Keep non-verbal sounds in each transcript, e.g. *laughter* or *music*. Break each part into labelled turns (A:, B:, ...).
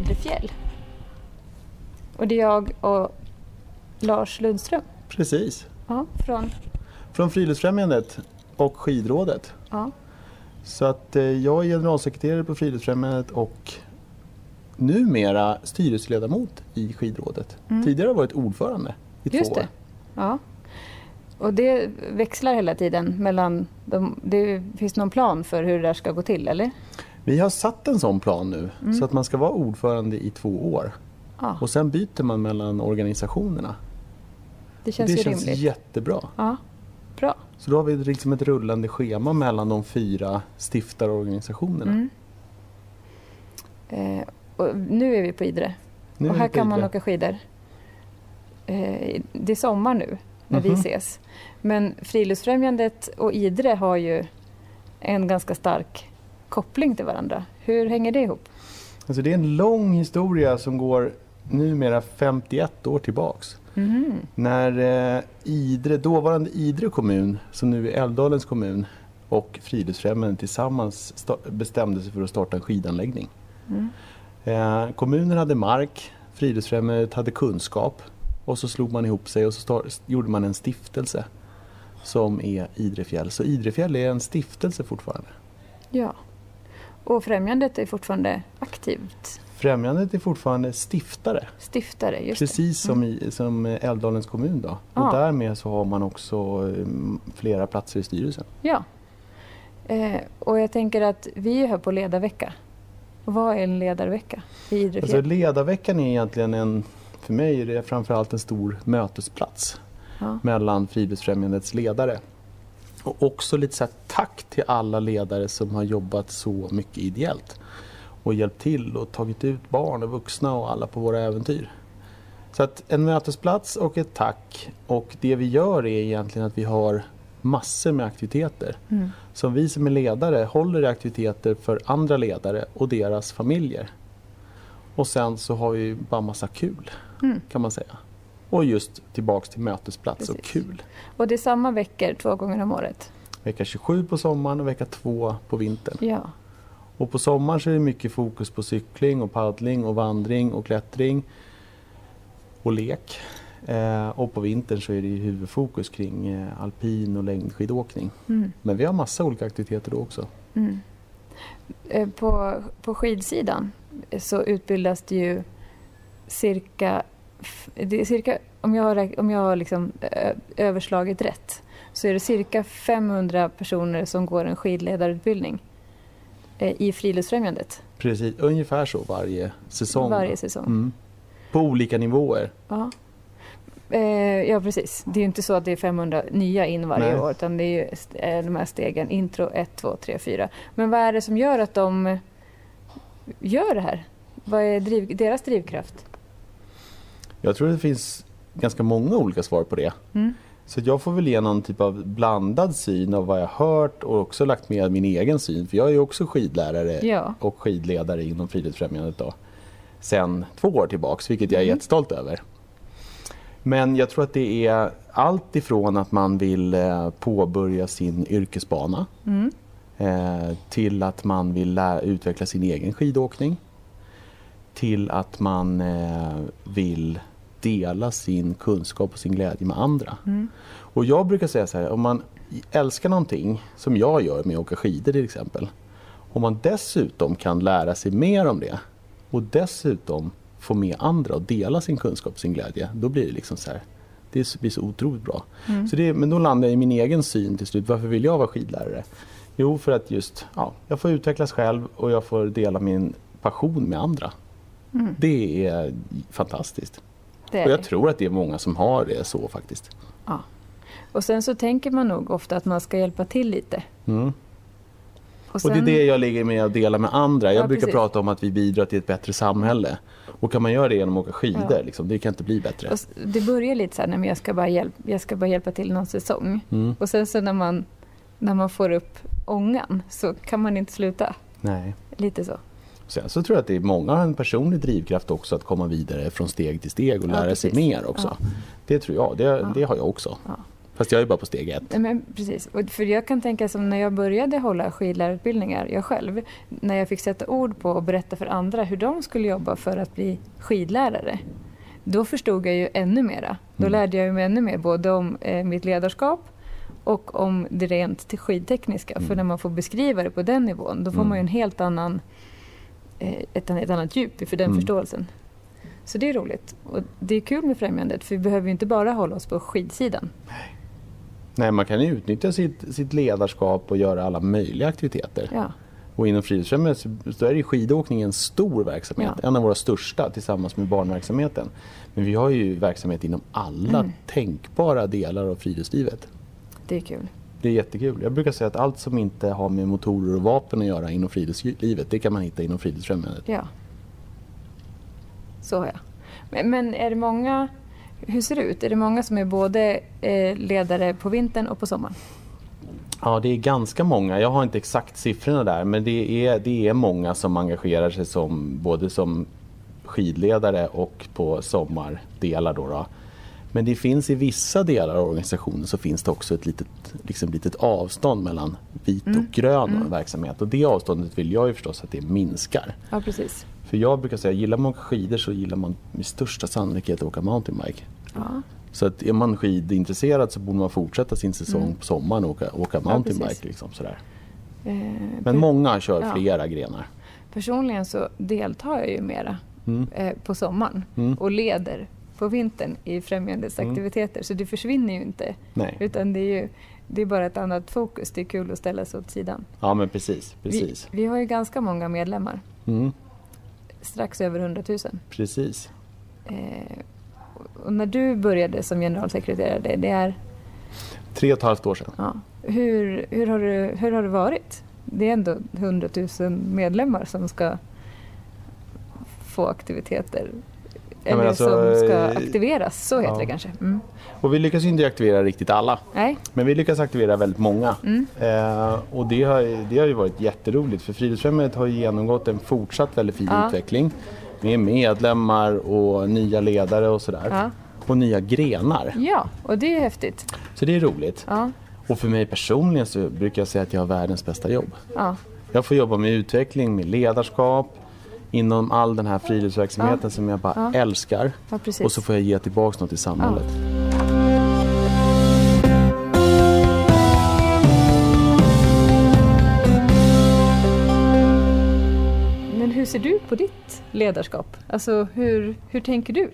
A: Idre fjäll. Och det är jag och Lars Lundström.
B: Precis.
A: Ja, från...
B: Från Friluftsfrämjandet och Skidrådet.
A: Ja.
B: Så att eh, jag är generalsekreterare på Friluftsfrämjandet och numera styrelseledamot i Skidrådet.
A: Mm.
B: Tidigare har jag varit ordförande i
A: Just
B: två år.
A: det. Ja. Och det växlar hela tiden mellan... De, det finns någon plan för hur det där ska gå till, eller?
B: Vi har satt en sån plan nu
A: Mm.
B: så att man ska vara ordförande i två år.
A: Ja,
B: Och sen byter man mellan organisationerna.
A: det känns
B: det känns
A: rimligt.
B: jättebra.
A: Ja, bra.
B: Så då har vi liksom ett rullande schema mellan de fyra stiftarorganisationerna.
A: Mm. Eh, och nu är vi på Idre.
B: Nu
A: och här kan man åka skidor. Eh, det är sommar nu när vi
B: Mhm.
A: ses. Men Friluftsfrämjandet och Idre har ju en ganska stark koppling till varandra. Hur hänger det ihop?
B: Alltså det är en lång historia som går numera 51 år tillbaks.
A: Mhm.
B: När eh, Idre, dåvarande Idre kommun, som nu är Älvdalens kommun, och Friluftsfrämjandet tillsammans bestämde sig för att starta en skidanläggning.
A: Mm.
B: Eh, kommunen hade mark, Friluftsfrämjandet hade kunskap och så slog man ihop sig och så gjorde man en stiftelse som är Idrefjäll. Så Idrefjäll är en stiftelse fortfarande.
A: Ja. Och Främjandet är fortfarande aktivt
B: Främjandet är fortfarande stiftare,
A: stiftare. Just
B: precis som, i, som Älvdalens kommun. Då. Och därmed så har man också eh, flera platser i styrelsen.
A: Ja. Eh, och jag tänker att vi är här på ledarvecka. Och vad är en ledarvecka i
B: Alltså ledarveckan är egentligen en, för mig är det framförallt en stor mötesplats
A: Ja.
B: mellan Friluftsfrämjandets ledare. Och också lite så här tack till alla ledare som har jobbat så mycket ideellt och hjälpt till och tagit ut barn och vuxna och alla på våra äventyr. Så att en mötesplats och ett tack och det vi gör är egentligen att vi har massor med aktiviteter
A: Mm.
B: som vi som är ledare håller i aktiviteter för andra ledare och deras familjer. Och sen så har vi bara massa kul
A: Mm.
B: kan man säga. Och just tillbaks till mötesplats och
A: Precis.
B: kul.
A: Och det är samma veckor två gånger om året?
B: Vecka 27 på sommaren och vecka 2 på vintern.
A: Ja.
B: Och på sommaren så är det mycket fokus på cykling och paddling och vandring och klättring och lek. Eh, och på vintern så är det ju huvudfokus kring eh, alpin och längdskidåkning.
A: Mm.
B: Men vi har massa olika aktiviteter då också.
A: Mm. Eh, På, på skidsidan så utbildas det ju cirka, det är cirka om jag har, om jag har liksom överslagit rätt, så är det cirka 500 personer som går en skidledarutbildning eh, i Friluftsfrämjandet
B: Precis, ungefär så varje säsong.
A: varje säsong.
B: Mm. På olika nivåer.
A: Ja. Eh, ja, precis. Det är ju inte så att det är 500 nya in varje
B: Nej.
A: år, utan det är ju eh, de här stegen, intro 1, 2, 3, 4. Men vad är det som gör att de gör det här? Vad är driv, deras drivkraft?
B: Jag tror det finns ganska många olika svar på det.
A: Mm.
B: Så jag får väl ge någon typ av blandad syn av vad jag hört och också lagt med min egen syn. För jag är ju också skidlärare
A: Ja.
B: och skidledare inom Friluftsfrämjandet då. Sen två år tillbaks, vilket jag är
A: Mm.
B: jättestolt över. Men jag tror att det är allt ifrån att man vill eh, påbörja sin yrkesbana
A: Mm.
B: eh, till att man vill utveckla sin egen skidåkning. Till att man eh, vill dela sin kunskap och sin glädje med andra.
A: Mm.
B: Och jag brukar säga så här, om man älskar någonting, som jag gör med att åka skidor till exempel. Om man dessutom kan lära sig mer om det och dessutom få med andra och dela sin kunskap och sin glädje, då blir det liksom så här, det blir så otroligt bra.
A: Mm.
B: Så det, men då landar jag i min egen syn till slut. Varför vill jag vara skidlärare? Jo, för att just, ja, jag får utvecklas själv och jag får dela min passion med andra.
A: Mm.
B: Det är fantastiskt. Och jag tror att det är många som har det så faktiskt.
A: Ja. Och sen så tänker man nog ofta att man ska hjälpa till lite.
B: Mm.
A: Och,
B: Och
A: sen,
B: det är det jag ligger med att dela med andra. Jag
A: Ja,
B: brukar
A: precis.
B: prata om att vi bidrar till ett bättre samhälle. Och kan man göra det genom att åka skidor,
A: Ja.
B: liksom, det kan inte bli bättre.
A: och det börjar lite så här, nej, men jag, ska bara hjälp, jag ska bara hjälpa till någon säsong.
B: Mm.
A: Och sen så när man, när man får upp ångan så kan man inte sluta.
B: Nej.
A: Lite så.
B: Sen så tror jag att det är många har en personlig drivkraft också att komma vidare från steg till steg och
A: Ja,
B: lära sig
A: precis.
B: mer också.
A: Ja.
B: Det tror jag, det,
A: Ja.
B: det har jag också.
A: Ja.
B: Fast jag är bara på steg ett.
A: Men precis, och för jag kan tänka som när jag började hålla skidlärarutbildningar, jag själv, när jag fick sätta ord på och berätta för andra hur de skulle jobba för att bli skidlärare. Då förstod jag ju ännu mera. Då
B: Mm.
A: lärde jag mig ännu mer både om eh, mitt ledarskap och om det rent skidtekniska. För
B: Mm.
A: när man får beskriva det på den nivån, då får
B: Mm.
A: man ju en helt annan, ett, ett annat djup för den
B: Mm.
A: förståelsen. Så det är roligt. Och det är kul med främjandet, för vi behöver ju inte bara hålla oss på skidsidan.
B: Nej, man kan ju utnyttja sitt, sitt ledarskap och göra alla möjliga aktiviteter.
A: Ja.
B: Och inom Friluftsfrämjandet så är ju skidåkning en stor verksamhet.
A: Ja.
B: En av våra största tillsammans med barnverksamheten. Men vi har ju verksamhet inom alla
A: Mm.
B: tänkbara delar av friluftslivet.
A: Det är kul.
B: Det är jättekul. Jag brukar säga att allt som inte har med motorer och vapen att göra inom friluftslivet, det kan man hitta inom Friluftsfrämjandet.
A: Ja. Så jag. Men, men är det många, hur ser det ut? Är det många som är både eh, ledare på vintern och på sommaren?
B: Ja, det är ganska många. Jag har inte exakt siffrorna där, men det är, det är många som engagerar sig som, både som skidledare och på sommardelar. Då, då. Men det finns i vissa delar av organisationen så finns det också ett litet, liksom litet avstånd mellan vit och grön verksamhet. Och det avståndet vill jag ju förstås att det minskar.
A: Ja, precis.
B: För jag brukar säga, gillar man skidor så gillar man med största sannolikhet att åka mountainbike.
A: Ja,
B: Så att är man skidintresserad så borde man fortsätta sin säsong på sommaren och åka, åka mountainbike.
A: precis.
B: liksom, sådär.
A: eh,
B: Men många kör
A: Ja.
B: flera grenar.
A: Personligen så deltar jag ju mera
B: Mm.
A: eh, på sommaren
B: Mm.
A: och leder på vintern i främjandets
B: Mm.
A: aktiviteter. Så det försvinner ju inte.
B: Nej.
A: Utan det är ju det är bara ett annat fokus. Det är kul att ställa sig åt sidan.
B: Ja men precis, precis.
A: Vi, vi har ju ganska många medlemmar.
B: Mm,
A: Strax över 100 000.
B: precis.
A: Eh, och när du började som generalsekreterare, det, det är,
B: Tre och ett halvt år sedan.
A: ja, hur, hur, har det, hur har det varit? Det är ändå 100 000 medlemmar som ska få aktiviteter. Eller
B: alltså,
A: som ska
B: eh,
A: aktiveras, så heter
B: ja.
A: det kanske. Mm.
B: Och vi lyckas inte aktivera riktigt alla.
A: Nej,
B: Men vi lyckas aktivera väldigt många.
A: Mm.
B: Eh, och det har, det har ju varit jätteroligt för Friluftsfrämjandet har genomgått en fortsatt väldigt fin
A: Ja.
B: utveckling. Med medlemmar och nya ledare och sådär.
A: Ja.
B: Och nya grenar.
A: ja, och det är häftigt.
B: Så det är roligt.
A: Ja,
B: Och för mig personligen så brukar jag säga att jag har världens bästa jobb.
A: ja,
B: Jag får jobba med utveckling, med ledarskap inom all den här friluftsverksamheten
A: Ja.
B: som jag bara
A: Ja.
B: älskar.
A: ja.
B: Och så får jag ge tillbaka något till samhället.
A: Men hur ser du på ditt ledarskap? Alltså, hur, hur tänker du?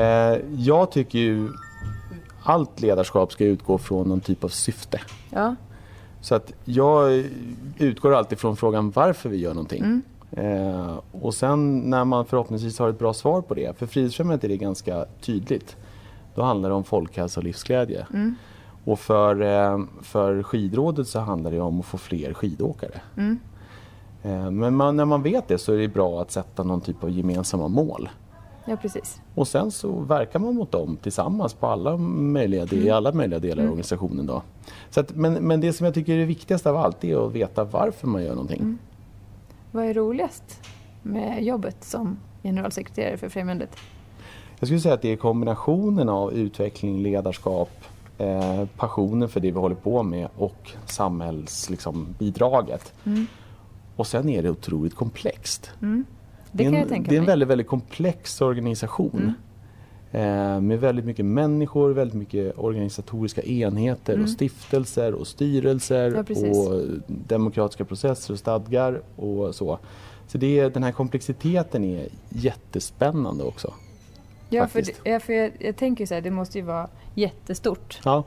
B: Eh, jag tycker ju allt ledarskap ska utgå från någon typ av syfte.
A: Ja,
B: Så att jag utgår alltid från frågan varför vi gör någonting.
A: Mm.
B: Eh, och sen när man förhoppningsvis har ett bra svar på det, för Friluftsfrämjandet är det ganska tydligt. Då handlar det om folkhälsa och livsglädje.
A: Mm.
B: Och för, eh, för skidrådet så handlar det om att få fler skidåkare.
A: Mm.
B: Eh, men man, när man vet det så är det bra att sätta någon typ av gemensamma mål.
A: ja precis.
B: Och sen så verkar man mot dem tillsammans på alla möjliga, del- i alla möjliga delar av organisationen. Då. Så att, men, men det som jag tycker är det viktigaste av allt är att veta varför man gör någonting.
A: Vad är roligast med jobbet som generalsekreterare för Främjandet?
B: Jag skulle säga att det är kombinationen av utveckling, ledarskap, eh, passionen för det vi håller på med och samhällsbidraget. Liksom, bidraget.
A: Mm.
B: och sen är det otroligt komplext.
A: Mm. Det
B: är
A: kan
B: en,
A: jag tänka
B: det är en väldigt, väldigt komplex organisation.
A: Mm.
B: Eh, med väldigt mycket människor, väldigt mycket organisatoriska enheter
A: Mm.
B: och stiftelser och styrelser
A: Ja,
B: och demokratiska processer och stadgar och så. Så det är, den här komplexiteten är jättespännande också.
A: ja, för,
B: faktiskt.
A: ja, för jag, jag tänker så här, det måste ju vara jättestort.
B: Ja,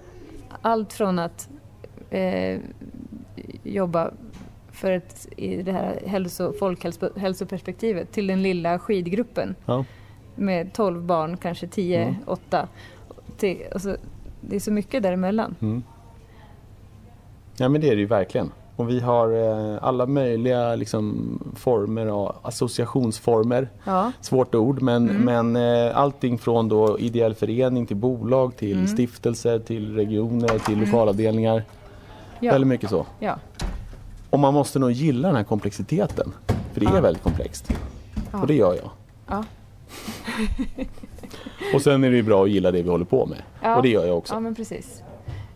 A: Allt från att eh, jobba för ett, i det här hälso, folkhälsoperspektivet till den lilla skidgruppen
B: ja.
A: Med 12 barn, kanske 10,
B: Mm.
A: 8. Till, alltså, det är så mycket däremellan.
B: Mm. Ja men det är det ju verkligen. Och vi har eh, alla möjliga liksom, former av associationsformer.
A: Ja,
B: Svårt ord men,
A: Mm.
B: men eh, allting från då ideell förening till bolag till
A: Mm.
B: stiftelser till regioner till lokalavdelningar.
A: ja,
B: Väldigt mycket så.
A: ja,
B: Och man måste nog gilla den här komplexiteten. För det är
A: Ja.
B: väldigt komplext.
A: ja.
B: Och det gör jag. Och sen är det ju bra att gilla det vi håller på med.
A: Ja.
B: Och det gör jag också.
A: Ja, men precis.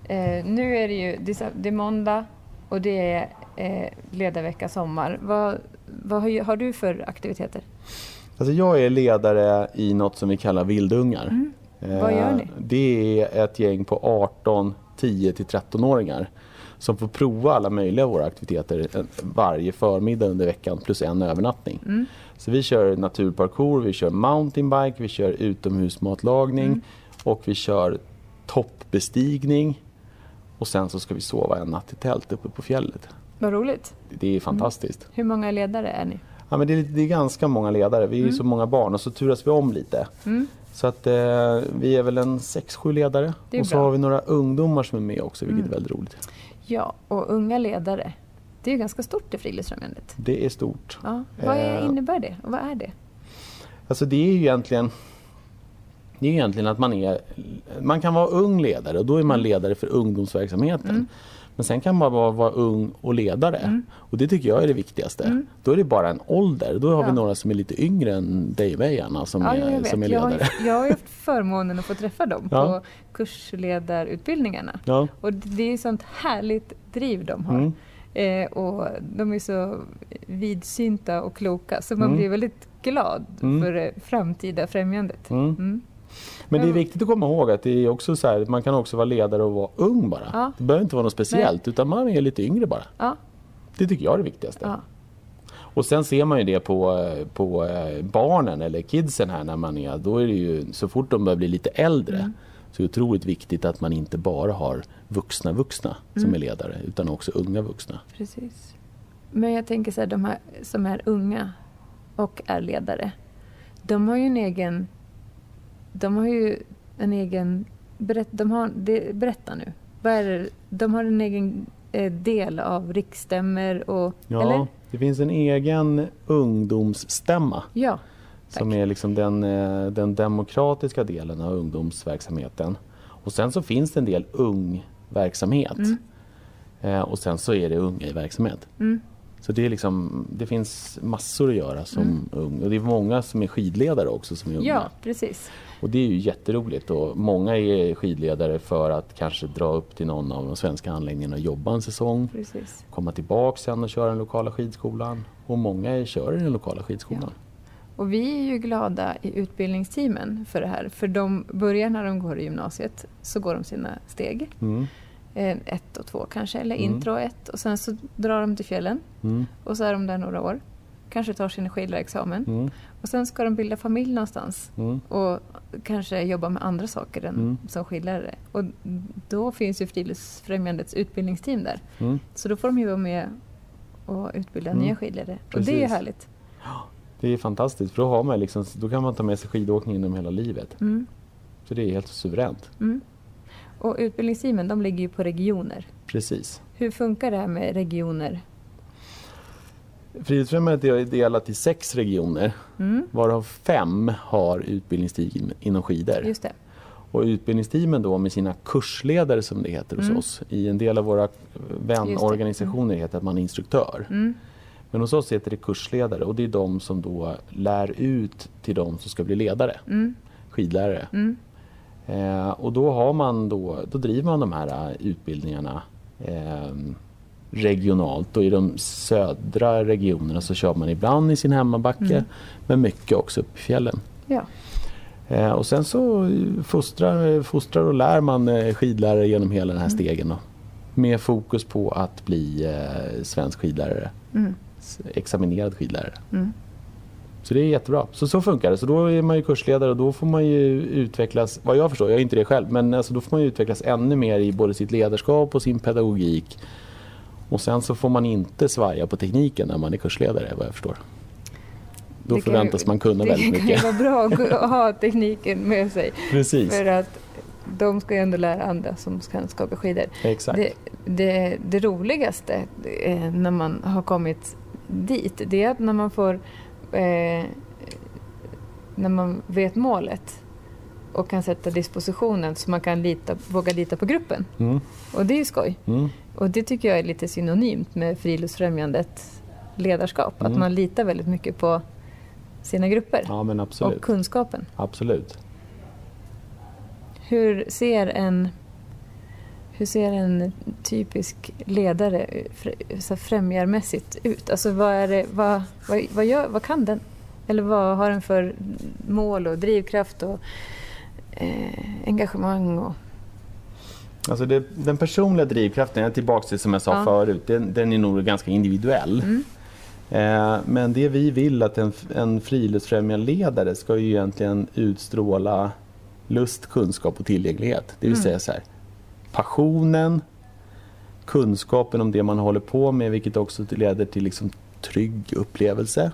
A: Eh, nu är det ju det är, det är måndag och det är eh, ledarvecka sommar. Vad, vad har, har du för aktiviteter?
B: Alltså jag är ledare i något som vi kallar Vildungar.
A: Mm.
B: Eh,
A: Vad gör ni?
B: Det är ett gäng på 18, 10 till 13-åringar som får prova alla möjliga våra aktiviteter eh, varje förmiddag under veckan plus en övernattning.
A: Mm.
B: Så vi kör naturparkour, vi kör mountainbike, vi kör utomhusmatlagning
A: Mm.
B: och vi kör toppbestigning. Och sen så ska vi sova en natt i tält uppe på fjället.
A: Vad roligt.
B: Det är fantastiskt.
A: Hur många ledare är ni?
B: Ja, men det, är, det är ganska många ledare, vi är ju så många barn och så turas vi om lite.
A: Mm.
B: Så att eh, vi är väl en 6-7 ledare.
A: Det är
B: och så
A: bra.
B: har vi några ungdomar som är med också vilket
A: Mm.
B: är väldigt roligt.
A: Ja, och unga ledare. Det är ju ganska stort i Friluftsfrämjandet.
B: Det är stort.
A: Ja. Vad är,
B: Eh.
A: innebär det och vad är det?
B: Alltså det är ju egentligen det är egentligen att man är Man kan vara ung ledare och då är man ledare för ungdomsverksamheten.
A: Mm.
B: Men sen kan man bara vara ung och ledare.
A: Mm.
B: Och det tycker jag är det viktigaste.
A: Mm.
B: Då är det bara en ålder. Då har vi
A: Ja.
B: några som är lite yngre än dig och mig Anna som,
A: Ja, jag
B: är, som är
A: Jag har,
B: ledare.
A: jag har haft förmånen att få träffa dem
B: Ja.
A: på kursledarutbildningarna. Och det är sånt härligt driv de har.
B: Mm.
A: Eh, och de är så vidsynta och kloka så man
B: Mm.
A: blir väldigt glad
B: Mm.
A: för det framtida främjandet.
B: Men det är viktigt att komma ihåg att det är också så här, man kan också vara ledare och vara ung bara.
A: Ja.
B: Det behöver inte vara något speciellt utan man är lite yngre bara.
A: Ja,
B: Det tycker jag är det viktigaste.
A: ja.
B: Och sen ser man ju det på, på eh, barnen eller kidsen här när man är, då är det ju så fort de börjar bli lite äldre
A: Mm.
B: så är det otroligt viktigt att man inte bara har vuxna vuxna som
A: Mm.
B: är ledare utan också unga vuxna.
A: Precis. Men jag tänker så här, de här som är unga och är ledare. De har ju en egen... De har ju en egen... Berätt, de har, det, berätta nu. Vad är det? De har en egen eh, del av riksstämmer och...
B: Ja,
A: Eller?
B: det finns en egen ungdomsstämma
A: Ja. Tack.
B: som är liksom den, eh, den demokratiska delen av ungdomsverksamheten. Och sen så finns det en del ungverksamhet.
A: Mm.
B: Eh, och sen så är det unga i verksamhet.
A: Mm.
B: Så det, är liksom, det finns massor att göra som
A: Mm.
B: ung. Och det är många som är skidledare också som är unga.
A: Ja, precis.
B: Och det är ju jätteroligt. Och många är skidledare för att kanske dra upp till någon av de svenska anläggningarna och jobba en säsong.
A: precis.
B: Komma tillbaka sen och köra den lokala skidskolan. Och många är, kör i den lokala skidskolan.
A: Och vi är ju glada i utbildningsteamen för det här. För de börjar när de går i gymnasiet så går de sina steg.
B: Mm.
A: Eh, ett och två kanske, eller
B: Mm.
A: intro ett. Och sen så drar de till fjällen
B: Mm.
A: och så är de där några år. Kanske tar sin skidlärarexamen.
B: Mm.
A: Och sen ska de bilda familj någonstans.
B: Mm.
A: Och kanske jobba med andra saker än
B: Mm.
A: som skidlärare. Och då finns ju Friluftsfrämjandets utbildningsteam där.
B: Mm.
A: Så då får de ju vara med och utbilda nya skidlärare. Och det är härligt.
B: Det är fantastiskt för då, har man liksom, då kan man ta med sig skidåkning genom hela livet. Så det är helt suveränt.
A: Mm. Och utbildningsteamen de ligger ju på regioner.
B: Precis.
A: Hur funkar det här med regioner?
B: Friluftsfrämjandet är delat i sex regioner
A: Mm.
B: varav fem har utbildningsteam inom skidor.
A: Just det.
B: Och utbildningsteamen då med sina kursledare som det heter hos
A: Mm.
B: oss. I en del av våra vänorganisationer heter det att man är instruktör.
A: Mm.
B: Men hos oss heter det kursledare och det är de som då lär ut till de som ska bli ledare,
A: Mm.
B: skidlärare.
A: Mm.
B: Eh, och då, har man då, då driver man de här eh, utbildningarna eh, regionalt och i de södra regionerna så kör man ibland i sin hemmabacke
A: Mm.
B: men mycket också upp i fjällen.
A: Ja.
B: Eh, och sen så fostrar, fostrar och lär man eh, skidlärare genom hela den här
A: Mm.
B: stegen. Då, med fokus på att bli eh, svensk skidlärare,
A: Mm.
B: examinerad skidlärare. Så det är jättebra. Så så funkar det. Så då är man ju kursledare och då får man ju utvecklas, vad jag förstår, jag är inte det själv, men alltså då får man ju utvecklas ännu mer i både sitt ledarskap och sin pedagogik. Och sen så får man inte svaja på tekniken när man är kursledare vad jag förstår. Då
A: Det kan
B: förväntas
A: ju-
B: man kunna väldigt
A: Det
B: mycket.
A: kan ju vara bra att *laughs* ha tekniken med sig.
B: Precis,
A: För att de ska ju ändå lära andra som ska skaka skidor.
B: exakt.
A: Det, det, det roligaste eh, när man har kommit dit, det är att när man får... Eh, när man vet målet och kan sätta dispositionen så man kan lita, våga lita på gruppen.
B: Mm,
A: Och det är ju skoj.
B: mm,
A: Och det tycker jag är lite synonymt med Friluftsfrämjandets ledarskap. Att
B: Mm.
A: man litar väldigt mycket på sina grupper
B: ja
A: och kunskapen.
B: absolut.
A: hur ser en hur ser en typisk ledare fr- så främjarmässigt ut? Alltså vad, är det, vad, vad, vad, gör, vad kan den? Eller vad har den för mål och drivkraft och eh, engagemang? Och,
B: Alltså det, den personliga drivkraften, jag är tillbaka till som jag sa
A: Ja.
B: förut, den, den är nog ganska individuell.
A: mm,
B: Eh, men det vi vill att en, en friluftsfrämjarledare ska ju egentligen utstråla lust, kunskap och tillgänglighet. Det vill
A: Mm.
B: säga så här, passionen, kunskapen om det man håller på med vilket också leder till liksom trygg upplevelse.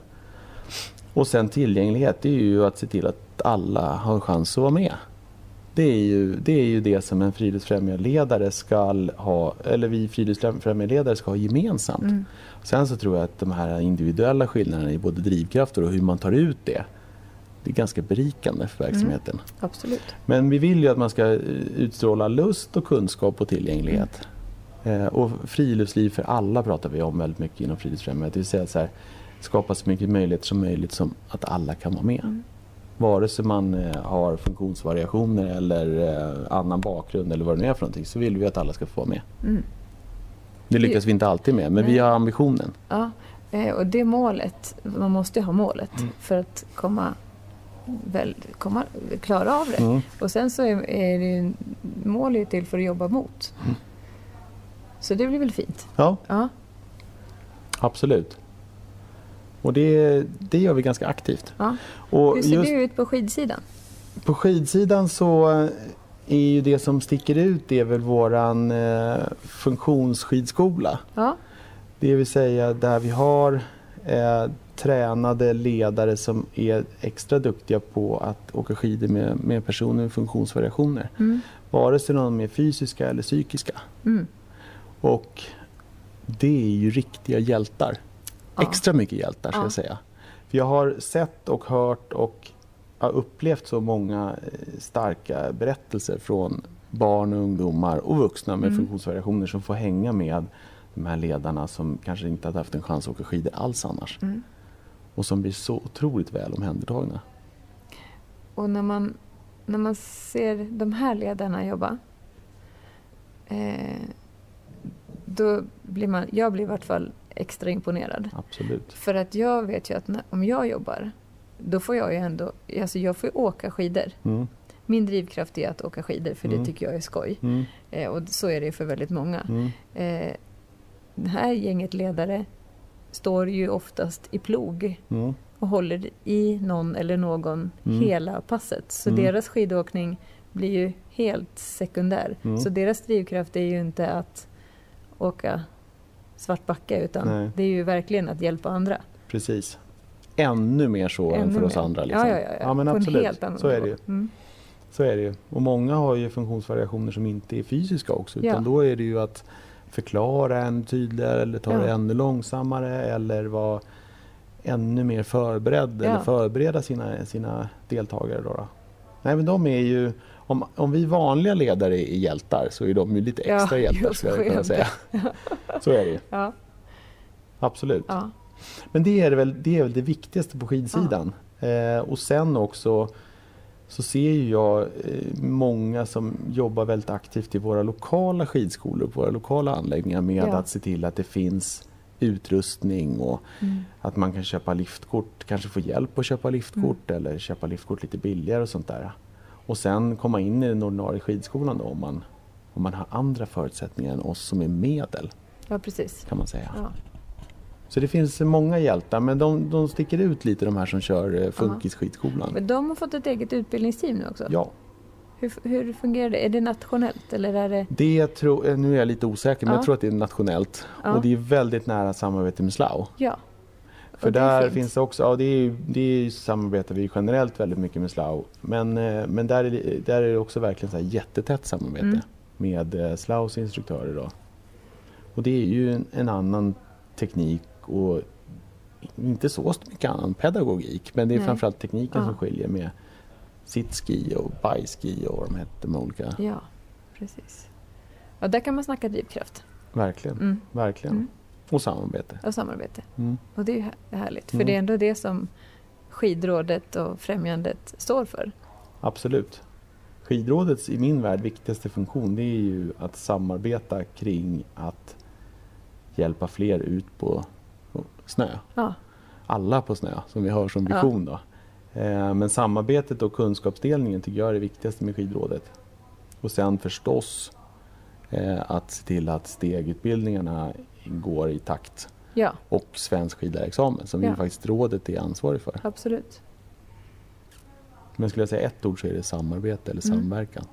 B: Och sen tillgänglighet, det är ju att se till att alla har en chans att vara med. Det är ju det, är ju det som en friluftsfrämjarledare ska ha, eller vi friluftsfrämjarledare ska ha gemensamt.
A: mm,
B: Sen så tror jag att de här individuella skillnaderna i både drivkrafter och hur man tar ut det, det är ganska berikande för verksamheten.
A: absolut.
B: Men vi vill ju att man ska eh, utstråla lust och kunskap och tillgänglighet. Eh, och friluftsliv för alla pratar vi om väldigt mycket inom Friluftsfrämjandet. Det vill säga så här, skapa så mycket möjligheter som möjligt som att alla kan vara med.
A: Mm.
B: Vare sig man eh, har funktionsvariationer eller eh, annan bakgrund eller vad det nu är för någonting så vill vi att alla ska få vara med.
A: Mm.
B: Det lyckas vi inte alltid med men vi
A: Nej.
B: har ambitionen.
A: Ja, eh, och det målet, man måste ju ha målet
B: Mm.
A: för att komma, väl, komma, klara av det.
B: Mm.
A: Och sen så är, är det ju, mål är ju till för att jobba mot.
B: Mm.
A: Så det blir väl fint.
B: Ja,
A: Ja,
B: absolut. Och det, det gör vi ganska aktivt.
A: ja.
B: Och
A: Hur ser
B: just
A: det ut på skidsidan?
B: på skidsidan så är ju det som sticker ut det är väl våran eh, funktionsskidskola.
A: Ja,
B: Det vill säga där vi har eh, tränade ledare som är extra duktiga på att åka skidor med, med personer med funktionsvariationer.
A: mm.
B: Vare sig de är fysiska eller psykiska.
A: Mm.
B: Och det är ju riktiga hjältar.
A: Ja.
B: Extra mycket hjältar ska
A: Ja.
B: jag säga. För jag har sett och hört och har upplevt så många eh, starka berättelser från barn och ungdomar och vuxna med
A: Mm.
B: funktionsvariationer som får hänga med de här ledarna som kanske inte hade haft en chans att åka skidor alls annars.
A: Mm.
B: Och som blir så otroligt väl omhändertagna.
A: Och när man, när man ser de här ledarna jobba eh, då blir man, jag blir i vart fall extra imponerad.
B: Absolut.
A: För att jag vet ju att när, om jag jobbar, då får jag ju ändå, alltså jag får ju åka skidor.
B: Mm.
A: Min drivkraft är att åka skidor för
B: Mm.
A: det tycker jag är skoj.
B: Mm.
A: Eh, och så är det ju för väldigt många.
B: Mm.
A: Eh, det här gänget ledare står ju oftast i plog
B: Mm.
A: och håller i någon eller någon
B: Mm.
A: hela passet. Så
B: Mm.
A: deras skidåkning blir ju helt sekundär.
B: Mm.
A: Så deras drivkraft är ju inte att åka svartbacka utan
B: Nej.
A: det är ju verkligen att hjälpa andra.
B: Precis. Ännu mer så än
A: Ännu
B: för oss
A: mer.
B: andra. Liksom.
A: Ja, ja, ja, ja.
B: men
A: På
B: absolut. så är det ju.
A: Mm.
B: Så är det ju. Och många har ju funktionsvariationer som inte är fysiska också. Utan
A: Ja.
B: då är det ju att förklara ännu tydligare eller ta det
A: Ja.
B: ännu långsammare eller vara ännu mer förberedd eller
A: Ja.
B: förbereda sina, sina deltagare. Då, då. Nej men de är ju, om, om vi vanliga ledare är hjältar så är de ju lite
A: Ja,
B: extra hjältar
A: just
B: skulle jag kunna säga. *laughs* Så är det ju,
A: Ja,
B: absolut.
A: ja.
B: Men det är väl det, är väl det viktigaste på skidsidan. Eh, och sen också så ser ju jag eh, många som jobbar väldigt aktivt i våra lokala skidskolor, på våra lokala anläggningar med
A: Ja.
B: att se till att det finns utrustning och
A: Mm.
B: att man kan köpa liftkort, kanske få hjälp att köpa liftkort
A: Mm.
B: eller köpa liftkort lite billigare och sånt där. Och sen komma in i den ordinarie skidskolan då om man, om man har andra förutsättningar än oss som är medel
A: ja precis.
B: kan man säga.
A: Ja.
B: Så det finns många hjältar men de, de sticker ut lite de här som kör eh, Funkisskidskolan.
A: Men de har fått ett eget utbildningsteam nu också.
B: Ja,
A: Hur, hur fungerar det? Är det nationellt eller är det...
B: det tror, eh, nu är jag lite osäker men
A: Ja.
B: jag tror att det är nationellt.
A: Ja.
B: Och det är väldigt nära samarbete med SLAU.
A: Ja.
B: För där
A: fint.
B: finns det också, ja det, är, det är, samarbetar vi generellt väldigt mycket med SLAU. Men, eh, men där, är det, där är det också verkligen så jättetätt samarbete
A: Mm.
B: med SLAUs instruktörer. Då. Och det är ju en, en annan teknik och inte så mycket annan pedagogik. Men det är
A: Nej.
B: framförallt tekniken
A: Ja.
B: som skiljer med sitski och bajski och vad de hette de olika.
A: Ja, precis. Ja, där kan man snacka drivkraft.
B: Verkligen,
A: Mm.
B: verkligen.
A: Mm.
B: Och samarbete.
A: Och samarbete.
B: Mm.
A: Och det är ju här- härligt. För
B: Mm.
A: det är ändå det som skidrådet och främjandet står för.
B: Absolut. Skidrådets, i min värld, viktigaste funktion det är ju att samarbeta kring att hjälpa fler ut på snö.
A: Ja.
B: Alla på snö, som vi har som vision. Då. Eh, men samarbetet och kunskapsdelningen tycker jag är det viktigaste med skidrådet. Och sen förstås eh, att se till att stegutbildningarna går i takt.
A: Ja,
B: Och svensk skidlärarexamen som
A: Ja.
B: ju faktiskt rådet är ansvarig för.
A: absolut.
B: Men skulle jag säga ett ord så är det samarbete eller
A: Mm.
B: samverkan.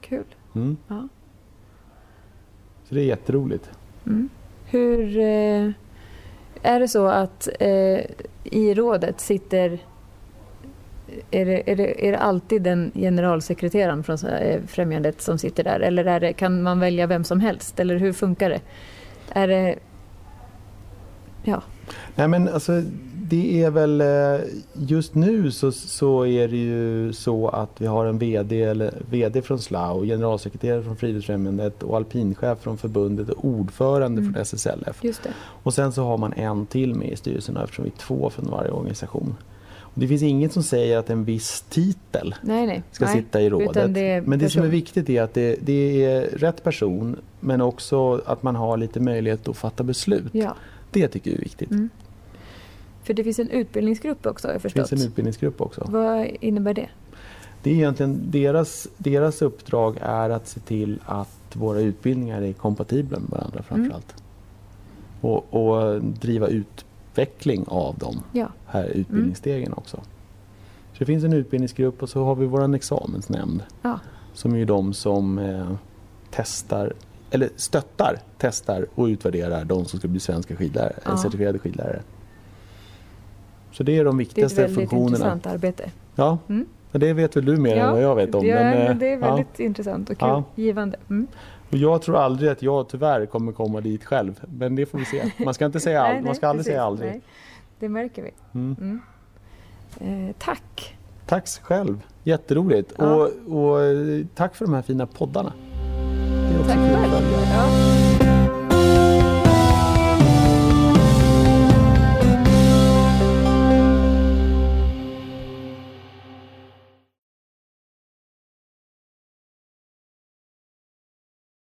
A: Kul.
B: Mm.
A: Ja.
B: Så det är jätteroligt.
A: Mm. Hur eh, är det så att eh, i rådet sitter är det, är, det, är det alltid den generalsekreteraren från eh, Främjandet som sitter där? Eller är det, kan man välja vem som helst? Eller hur funkar det? Är det ja,
B: Nej men alltså det är väl eh, just nu så, så är det ju så att vi har en VD, eller, VD från SLAU, generalsekreterare från Friluftsfrämjandet och alpinchef från förbundet och ordförande
A: Mm.
B: från SSLF. Och sen så har man en till med i styrelsen eftersom vi är två från varje organisation. Och det finns inget som säger att en viss titel
A: Nej, nej.
B: ska
A: nej.
B: sitta i rådet.
A: Det
B: men det som är
A: person.
B: viktigt är att det, det är rätt person men också att man har lite möjlighet att fatta beslut.
A: Ja,
B: Det tycker vi är viktigt.
A: Mm. För det finns en utbildningsgrupp också har jag
B: Det
A: förstått.
B: finns en utbildningsgrupp också.
A: Vad innebär det?
B: Det är egentligen deras, deras uppdrag är att se till att våra utbildningar är kompatibla med varandra framförallt. Och, och driva utveckling av de
A: Ja,
B: här utbildningsstegen också. Så det finns en utbildningsgrupp och så har vi vår examensnämnd
A: ja,
B: som är de som eh, testar eller stöttar, testar och utvärderar de som ska bli svenska skidlärare,
A: Ja.
B: eller certifierade skidlärare. Så det är de
A: det är ett
B: viktigaste
A: väldigt
B: funktionerna.
A: intressant arbete.
B: Ja,
A: Mm.
B: det vet väl du mer än vad jag vet om.
A: Ja,
B: men, eh,
A: det är
B: ja.
A: väldigt intressant och kul.
B: Ja.
A: Givande. Mm.
B: Och jag tror aldrig att jag tyvärr kommer komma dit själv. Men det får vi se. Man ska inte säga *laughs* aldrig. Man ska aldrig
A: precis.
B: säga aldrig.
A: Nej, det märker vi.
B: Mm.
A: Mm. Eh, tack.
B: Tack själv. Jätteroligt.
A: Ja.
B: Och, och eh, tack för de här fina poddarna.
A: Tack själv. Ja.